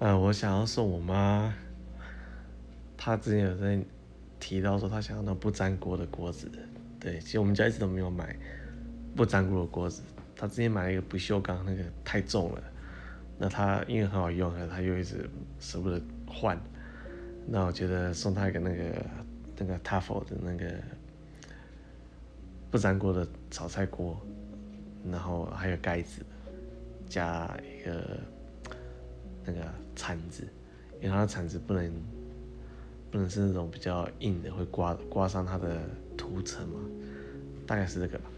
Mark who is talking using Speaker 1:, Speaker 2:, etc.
Speaker 1: 呃，我想要送我妈，她之前有在提到说她想要那不粘锅的锅子，对，其实我们家一直都没有买不粘锅的锅子。她之前买了一个不锈钢，那个太重了，那她因为很好用，她又一直舍不得换。那我觉得送她一个那个那个 Tefal 的那个不粘锅的炒菜锅，然后还有盖子，加一个。那个铲子，因为它的铲子不能不能是那种比较硬的，会刮刮伤它的涂层嘛，大概是这个吧。